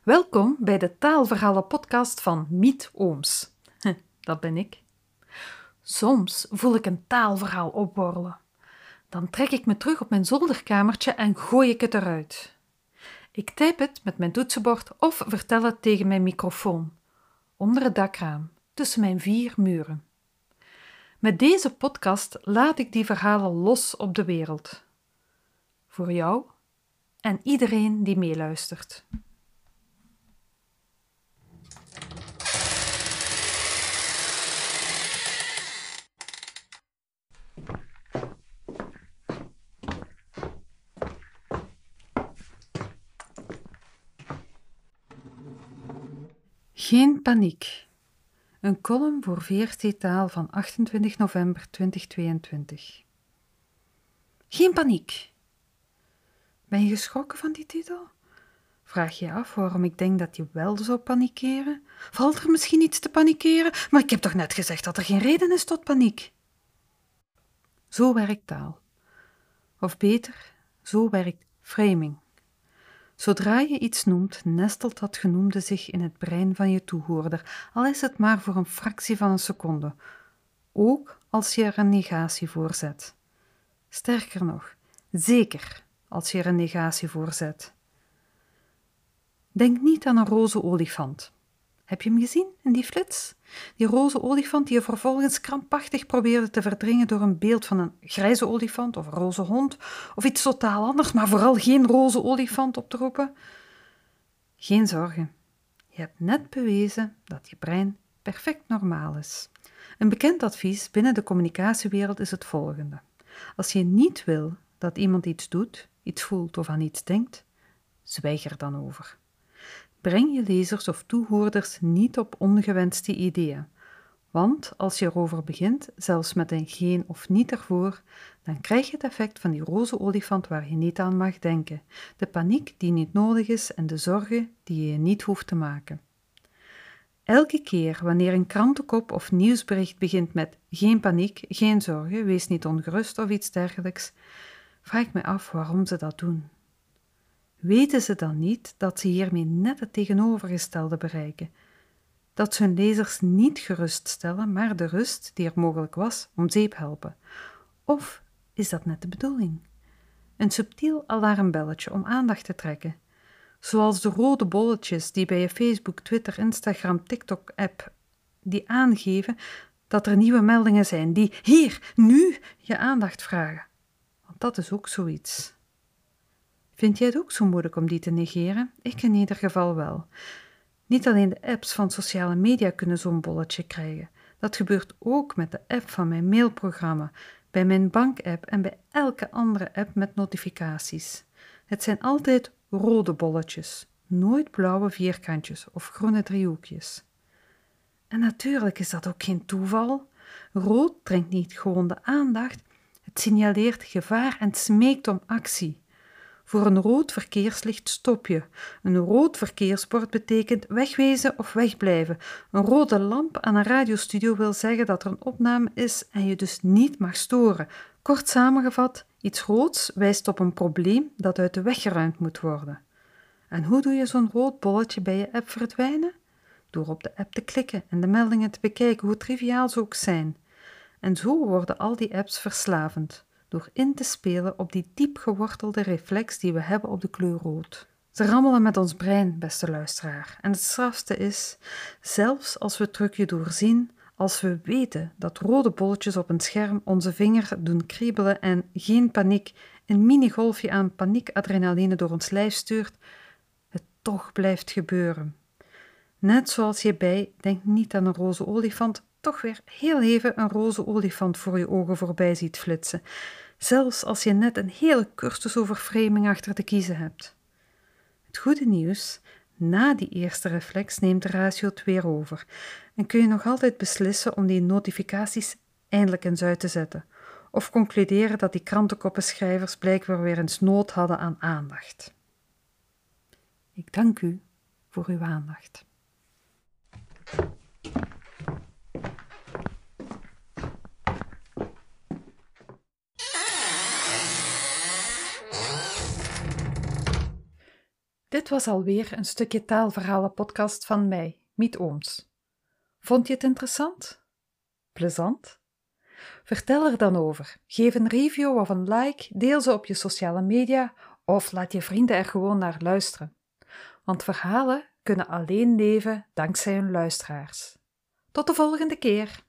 Welkom bij de Taalverhalen podcast van Miet Ooms. Dat ben ik. Soms voel ik een taalverhaal opborrelen. Dan trek ik me terug op mijn zolderkamertje en gooi ik het eruit. Ik typ het met mijn toetsenbord of vertel het tegen mijn microfoon, onder het dakraam, tussen mijn vier muren. Met deze podcast laat ik die verhalen los op de wereld. Voor jou en iedereen die meeluistert. Geen paniek. Een column voor VRT Taal van 28 november 2022. Geen paniek. Ben je geschrokken van die titel? Vraag je af waarom ik denk dat je wel zou panikeren? Valt er misschien iets te panikeren? Maar ik heb toch net gezegd dat er geen reden is tot paniek? Zo werkt taal. Of beter, zo werkt framing. Zodra je iets noemt, nestelt dat genoemde zich in het brein van je toehoorder, al is het maar voor een fractie van een seconde, ook als je er een negatie voor zet. Sterker nog, zeker als je er een negatie voor zet. Denk niet aan een roze olifant. Heb je hem gezien in die flits? Die roze olifant die je vervolgens krampachtig probeerde te verdringen door een beeld van een grijze olifant of een roze hond of iets totaal anders, maar vooral geen roze olifant op te roepen. Geen zorgen. Je hebt net bewezen dat je brein perfect normaal is. Een bekend advies binnen de communicatiewereld is het volgende: als je niet wil dat iemand iets doet, iets voelt of aan iets denkt, zwijg er dan over. Breng je lezers of toehoorders niet op ongewenste ideeën. Want als je erover begint, zelfs met een geen of niet ervoor, dan krijg je het effect van die roze olifant waar je niet aan mag denken, de paniek die niet nodig is en de zorgen die je niet hoeft te maken. Elke keer wanneer een krantenkop of nieuwsbericht begint met geen paniek, geen zorgen, wees niet ongerust of iets dergelijks, vraag ik me af waarom ze dat doen. Weten ze dan niet dat ze hiermee net het tegenovergestelde bereiken? Dat ze hun lezers niet geruststellen, maar de rust die er mogelijk was om zeep helpen? Of is dat net de bedoeling? Een subtiel alarmbelletje om aandacht te trekken. Zoals de rode bolletjes die bij je Facebook, Twitter, Instagram, TikTok-app die aangeven dat er nieuwe meldingen zijn die hier, nu je aandacht vragen. Want dat is ook zoiets. Vind jij het ook zo moeilijk om die te negeren? Ik in ieder geval wel. Niet alleen de apps van sociale media kunnen zo'n bolletje krijgen. Dat gebeurt ook met de app van mijn mailprogramma, bij mijn bankapp en bij elke andere app met notificaties. Het zijn altijd rode bolletjes, nooit blauwe vierkantjes of groene driehoekjes. En natuurlijk is dat ook geen toeval. Rood trekt niet gewoon de aandacht, het signaleert gevaar en smeekt om actie. Voor een rood verkeerslicht stop je. Een rood verkeersbord betekent wegwezen of wegblijven. Een rode lamp aan een radiostudio wil zeggen dat er een opname is en je dus niet mag storen. Kort samengevat, iets roods wijst op een probleem dat uit de weg geruimd moet worden. En hoe doe je zo'n rood bolletje bij je app verdwijnen? Door op de app te klikken en de meldingen te bekijken, hoe triviaal ze ook zijn. En zo worden al die apps verslavend door in te spelen op die diep gewortelde reflex die we hebben op de kleur rood. Ze rammelen met ons brein, beste luisteraar. En het strafste is, zelfs als we het trucje doorzien, als we weten dat rode bolletjes op een scherm onze vinger doen kriebelen en geen paniek, een mini-golfje aan paniekadrenaline door ons lijf stuurt, het toch blijft gebeuren. Net zoals je bij, denk niet aan een roze olifant, toch weer heel even een roze olifant voor je ogen voorbij ziet flitsen, zelfs als je net een hele cursus over framing achter te kiezen hebt. Het goede nieuws, na die eerste reflex neemt de ratio het weer over en kun je nog altijd beslissen om die notificaties eindelijk eens uit te zetten, of concluderen dat die krantenkoppenschrijvers blijkbaar weer eens nood hadden aan aandacht. Ik dank u voor uw aandacht. Dit was alweer een stukje taalverhalen-podcast van mij, Miet Ooms. Vond je het interessant? Plezant? Vertel er dan over. Geef een review of een like, deel ze op je sociale media of laat je vrienden er gewoon naar luisteren. Want verhalen kunnen alleen leven dankzij hun luisteraars. Tot de volgende keer.